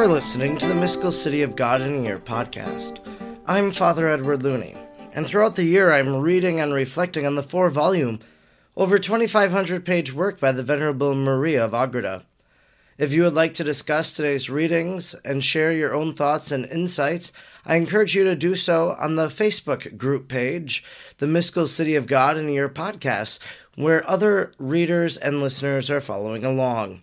are listening to the Mystical City of God in a Year podcast. I'm Father Edward Looney, and throughout the year I'm reading and reflecting on the four volume, over 2,500 page work by the Venerable Maria of Agreda. If you would like to discuss today's readings and share your own thoughts and insights, I encourage you to do so on the Facebook group page, The Mystical City of God in a Year podcast, where other readers and listeners are following along.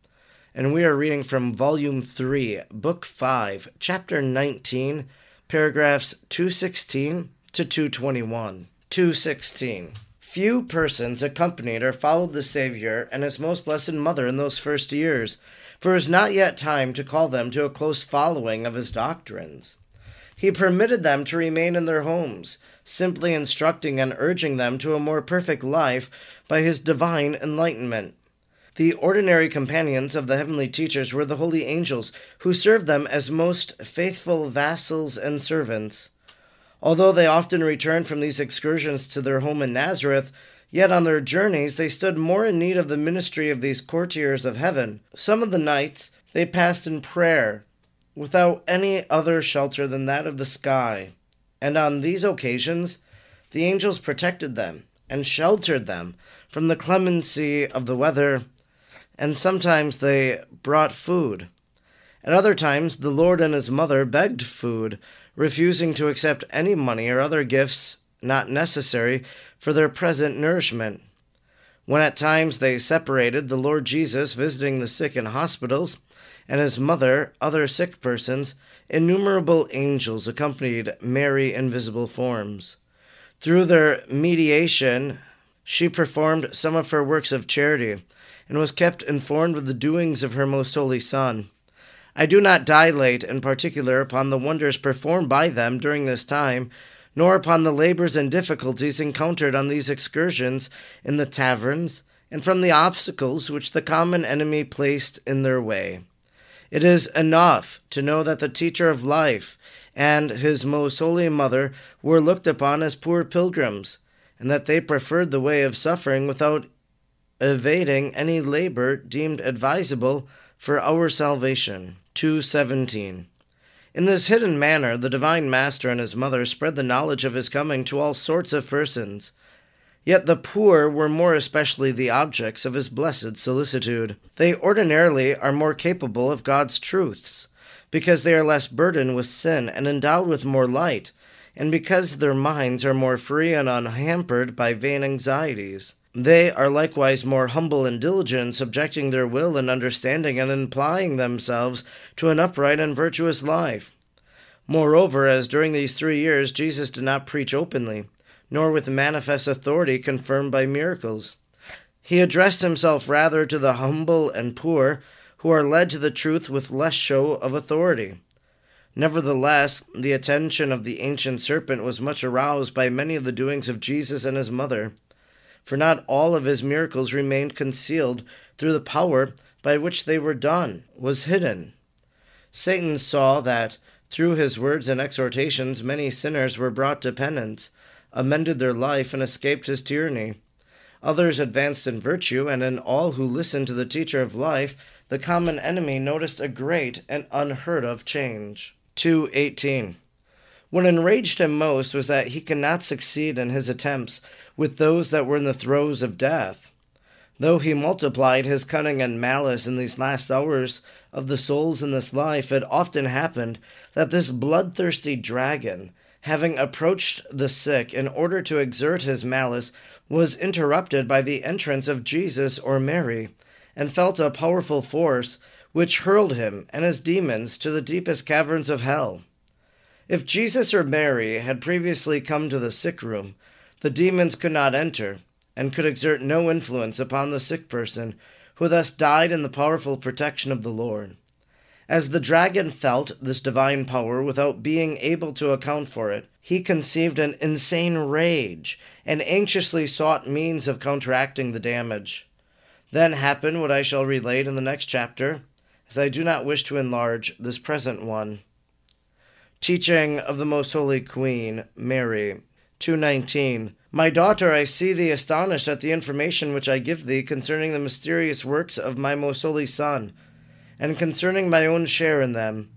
and we are reading from Volume 3, Book 5, Chapter 19, paragraphs 216 to 221. 216. Few persons accompanied or followed the Saviour and his most blessed Mother in those first years, for it was not yet time to call them to a close following of his doctrines. He permitted them to remain in their homes, simply instructing and urging them to a more perfect life by his divine enlightenment. The ordinary companions of the heavenly teachers were the holy angels, who served them as most faithful vassals and servants. Although they often returned from these excursions to their home in Nazareth, yet on their journeys they stood more in need of the ministry of these courtiers of heaven. Some of the nights they passed in prayer, without any other shelter than that of the sky, and on these occasions the angels protected them and sheltered them from the clemency of the weather, and sometimes they brought food. At other times the Lord and his mother begged food refusing to accept any money or other gifts not necessary for their present nourishment. When at times they separated, the Lord Jesus visiting the sick in hospitals, and his mother, other sick persons, innumerable angels accompanied Mary in visible forms. Through their mediation, she performed some of her works of charity, and was kept informed of the doings of her most holy Son. I do not dilate in particular upon the wonders performed by them during this time, nor upon the labors and difficulties encountered on these excursions in the taverns, and from the obstacles which the common enemy placed in their way. It is enough to know that the teacher of life and his most holy mother were looked upon as poor pilgrims, and that they preferred the way of suffering without evading any labor deemed advisable for our salvation. 217. In this hidden manner, the Divine Master and his mother spread the knowledge of his coming to all sorts of persons. Yet the poor were more especially the objects of his blessed solicitude. They ordinarily are more capable of God's truths, because they are less burdened with sin and endowed with more light, and because their minds are more free and unhampered by vain anxieties. They are likewise more humble and diligent, subjecting their will and understanding and applying themselves to an upright and virtuous life. Moreover, as during these three years Jesus did not preach openly, nor with manifest authority confirmed by miracles, he addressed himself rather to the humble and poor, who are led to the truth with less show of authority. Nevertheless, the attention of the ancient serpent was much aroused by many of the doings of Jesus and his mother for not all of his miracles remained concealed through the power by which they were done was hidden. Satan saw that through his words and exhortations many sinners were brought to penance, amended their life, and escaped his tyranny. Others advanced in virtue, and in all who listened to the teacher of life, the common enemy noticed a great and unheard of change. 218. What enraged him most was that he could not succeed in his attempts with those that were in the throes of death. Though he multiplied his cunning and malice in these last hours of the souls in this life, it often happened that this bloodthirsty dragon, having approached the sick in order to exert his malice, was interrupted by the entrance of Jesus or Mary, and felt a powerful force which hurled him and his demons to the deepest caverns of hell. If Jesus or Mary had previously come to the sick room, the demons could not enter and could exert no influence upon the sick person, who thus died in the powerful protection of the Lord. As the dragon felt this divine power without being able to account for it, he conceived an insane rage and anxiously sought means of counteracting the damage. Then happened what I shall relate in the next chapter, as I do not wish to enlarge this present one. Teaching of the Most Holy Queen, Mary, 219. My daughter, I see thee astonished at the information which I give thee concerning the mysterious works of my most holy Son, and concerning my own share in them.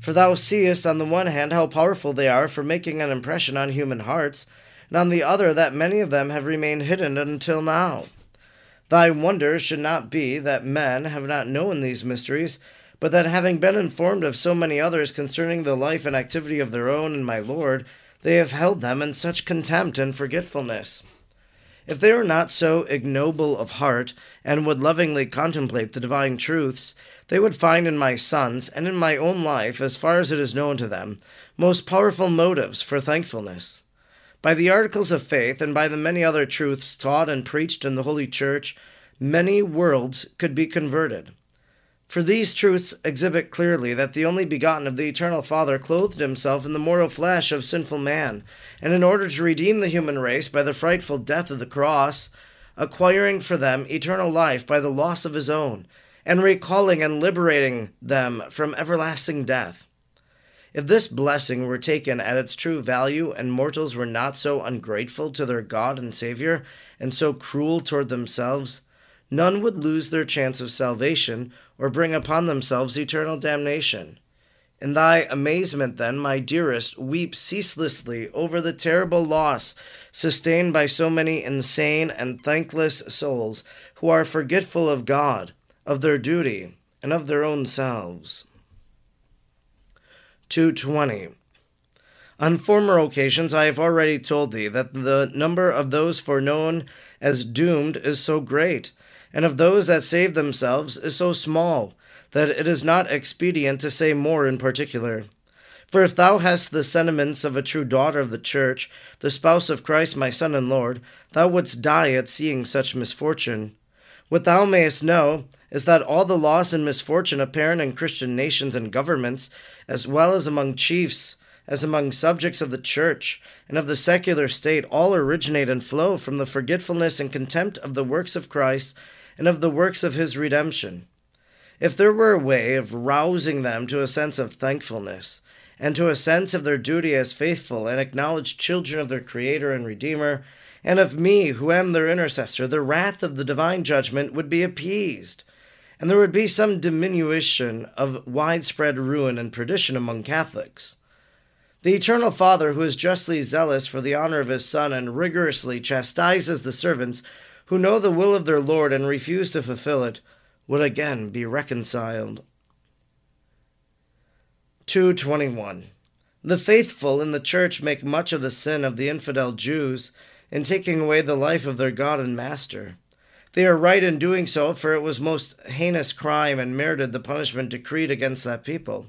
For thou seest, on the one hand, how powerful they are for making an impression on human hearts, and on the other, that many of them have remained hidden until now. Thy wonder should not be that men have not known these mysteries, but that having been informed of so many others concerning the life and activity of their own and my Lord, they have held them in such contempt and forgetfulness. If they were not so ignoble of heart, and would lovingly contemplate the divine truths, they would find in my sons, and in my own life, as far as it is known to them, most powerful motives for thankfulness. By the articles of faith, and by the many other truths taught and preached in the Holy Church, many worlds could be converted. For these truths exhibit clearly that the only begotten of the eternal Father clothed himself in the mortal flesh of sinful man, and in order to redeem the human race by the frightful death of the cross, acquiring for them eternal life by the loss of his own, and recalling and liberating them from everlasting death. If this blessing were taken at its true value, and mortals were not so ungrateful to their God and Saviour, and so cruel toward themselves, none would lose their chance of salvation or bring upon themselves eternal damnation. In thy amazement, then, my dearest, weep ceaselessly over the terrible loss sustained by so many insane and thankless souls who are forgetful of God, of their duty, and of their own selves. 220. On former occasions I have already told thee that the number of those foreknown as doomed is so great and of those that save themselves is so small that it is not expedient to say more in particular. For if thou hast the sentiments of a true daughter of the church, the spouse of Christ my Son and Lord, thou wouldst die at seeing such misfortune. What thou mayest know is that all the loss and misfortune apparent in Christian nations and governments, as well as among chiefs, as among subjects of the church and of the secular state, all originate and flow from the forgetfulness and contempt of the works of Christ and of the works of his redemption. If there were a way of rousing them to a sense of thankfulness, and to a sense of their duty as faithful and acknowledged children of their Creator and Redeemer, and of me, who am their intercessor, the wrath of the divine judgment would be appeased, and there would be some diminution of widespread ruin and perdition among Catholics. The Eternal Father, who is justly zealous for the honor of his Son and rigorously chastises the servants who know the will of their Lord and refuse to fulfill it, would again be reconciled. 221. The faithful in the church make much of the sin of the infidel Jews in taking away the life of their God and Master. They are right in doing so, for it was most heinous crime and merited the punishment decreed against that people.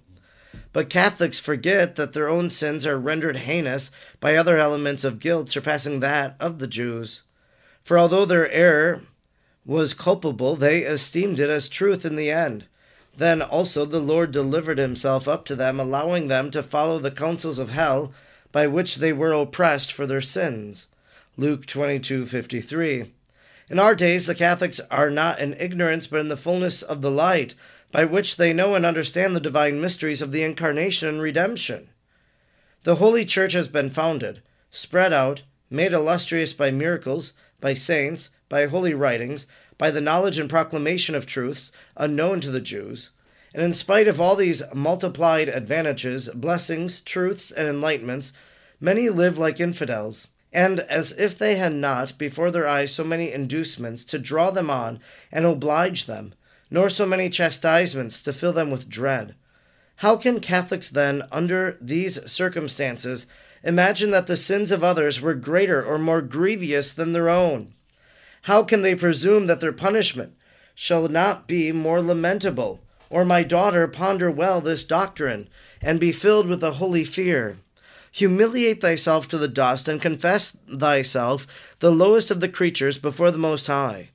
But Catholics forget that their own sins are rendered heinous by other elements of guilt surpassing that of the Jews. For although their error was culpable, they esteemed it as truth in the end. Then also the Lord delivered himself up to them, allowing them to follow the counsels of hell by which they were oppressed for their sins. Luke 22:53. In our days the Catholics are not in ignorance but in the fullness of the light, by which they know and understand the divine mysteries of the incarnation and redemption. The Holy Church has been founded, spread out, made illustrious by miracles, by saints, by holy writings, by the knowledge and proclamation of truths unknown to the Jews. And in spite of all these multiplied advantages, blessings, truths, and enlightenments, many live like infidels, and as if they had not before their eyes so many inducements to draw them on and oblige them, nor so many chastisements to fill them with dread. How can Catholics then, under these circumstances, imagine that the sins of others were greater or more grievous than their own? How can they presume that their punishment shall not be more lamentable? Or, my daughter, ponder well this doctrine, and be filled with a holy fear. Humiliate thyself to the dust, and confess thyself the lowest of the creatures before the Most High.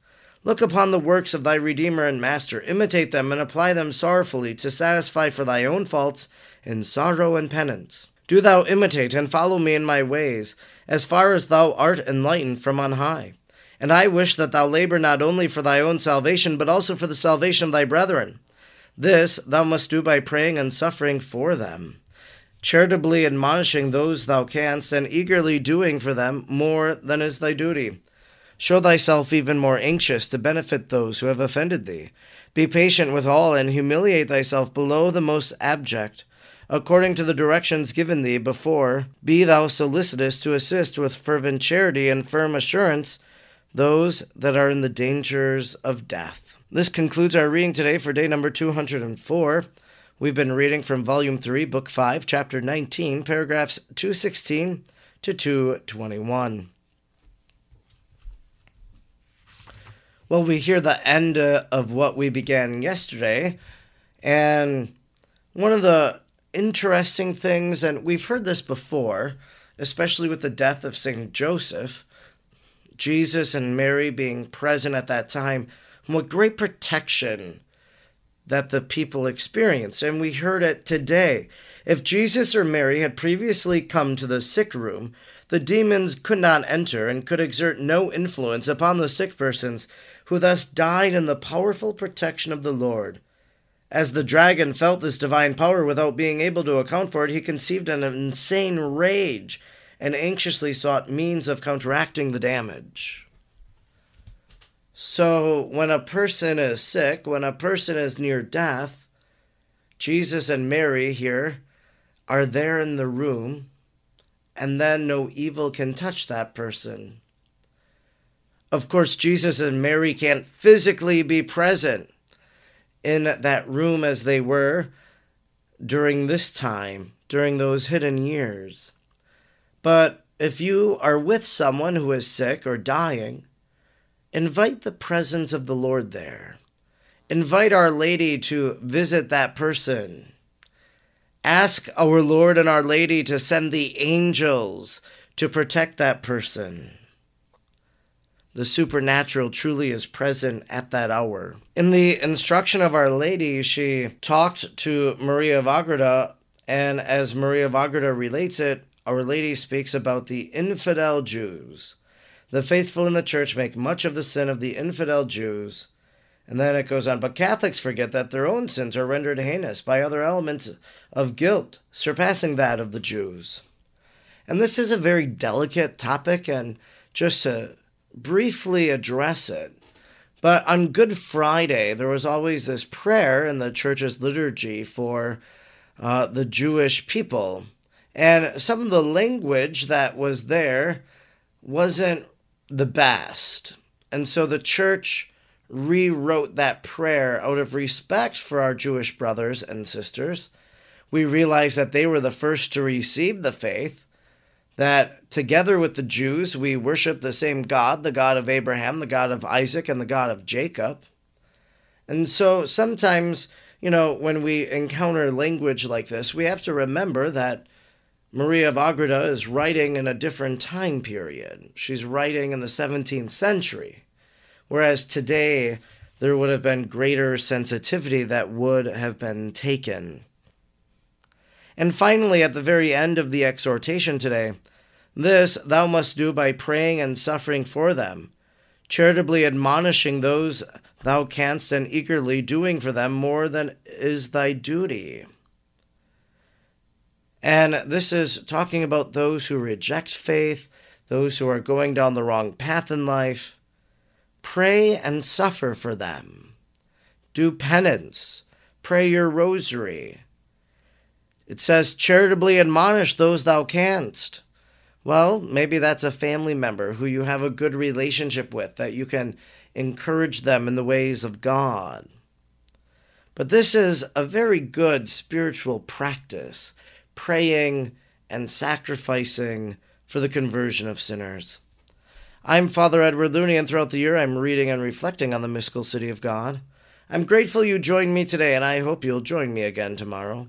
Look upon the works of thy Redeemer and Master, imitate them, and apply them sorrowfully to satisfy for thy own faults in sorrow and penance. Do thou imitate and follow me in my ways, as far as thou art enlightened from on high. And I wish that thou labor not only for thy own salvation, but also for the salvation of thy brethren. This thou must do by praying and suffering for them charitably admonishing those thou canst, and eagerly doing for them more than is thy duty. Show thyself even more anxious to benefit those who have offended thee. Be patient with all, and humiliate thyself below the most abject. According to the directions given thee before, be thou solicitous to assist with fervent charity and firm assurance those that are in the dangers of death. This concludes our reading today for day number 204. We've been reading from Volume 3, Book 5, Chapter 19, paragraphs 216 to 221. Well, we hear the end uh, of what we began yesterday, and one of the interesting things, and we've heard this before, especially with the death of St. Joseph, Jesus and Mary being present at that time, what great protection that the people experienced. And we heard it today. If Jesus or Mary had previously come to the sick room, the demons could not enter and could exert no influence upon the sick persons, who thus died in the powerful protection of the Lord. As the dragon felt this divine power without being able to account for it, he conceived an insane rage and anxiously sought means of counteracting the damage. So, when a person is sick, when a person is near death, Jesus and Mary here are there in the room, and then no evil can touch that person. Of course, Jesus and Mary can't physically be present in that room as they were during this time, during those hidden years. But if you are with someone who is sick or dying, invite the presence of the Lord there. Invite Our Lady to visit that person. Ask our Lord and Our Lady to send the angels to protect that person. The supernatural truly is present at that hour. In the instruction of Our Lady, she talked to Maria of Agreda, and as Maria of Agreda relates it, Our Lady speaks about the infidel Jews the faithful in the church make much of the sin of the infidel Jews. And then it goes on, but Catholics forget that their own sins are rendered heinous by other elements of guilt, surpassing that of the Jews. And this is a very delicate topic, and just to briefly address it, but on Good Friday, there was always this prayer in the church's liturgy for uh, the Jewish people. And some of the language that was there wasn't the best. And so the church rewrote that prayer out of respect for our Jewish brothers and sisters. We realized that they were the first to receive the faith, that together with the Jews, we worship the same God, the God of Abraham, the God of Isaac, and the God of Jacob. And so sometimes, you know, when we encounter language like this, we have to remember that Maria of Agreda is writing in a different time period. She's writing in the 17th century, whereas today there would have been greater sensitivity that would have been taken. And finally, at the very end of the exhortation today, this thou must do by praying and suffering for them, charitably admonishing those thou canst, and eagerly doing for them more than is thy duty. And this is talking about those who reject faith, those who are going down the wrong path in life. Pray and suffer for them. Do penance. Pray your rosary. It says, charitably admonish those thou canst. Well, maybe that's a family member who you have a good relationship with, that you can encourage them in the ways of God. But this is a very good spiritual practice, praying and sacrificing for the conversion of sinners. I'm Father Edward Looney, and throughout the year I'm reading and reflecting on the mystical city of God. I'm grateful you joined me today, and I hope you'll join me again tomorrow.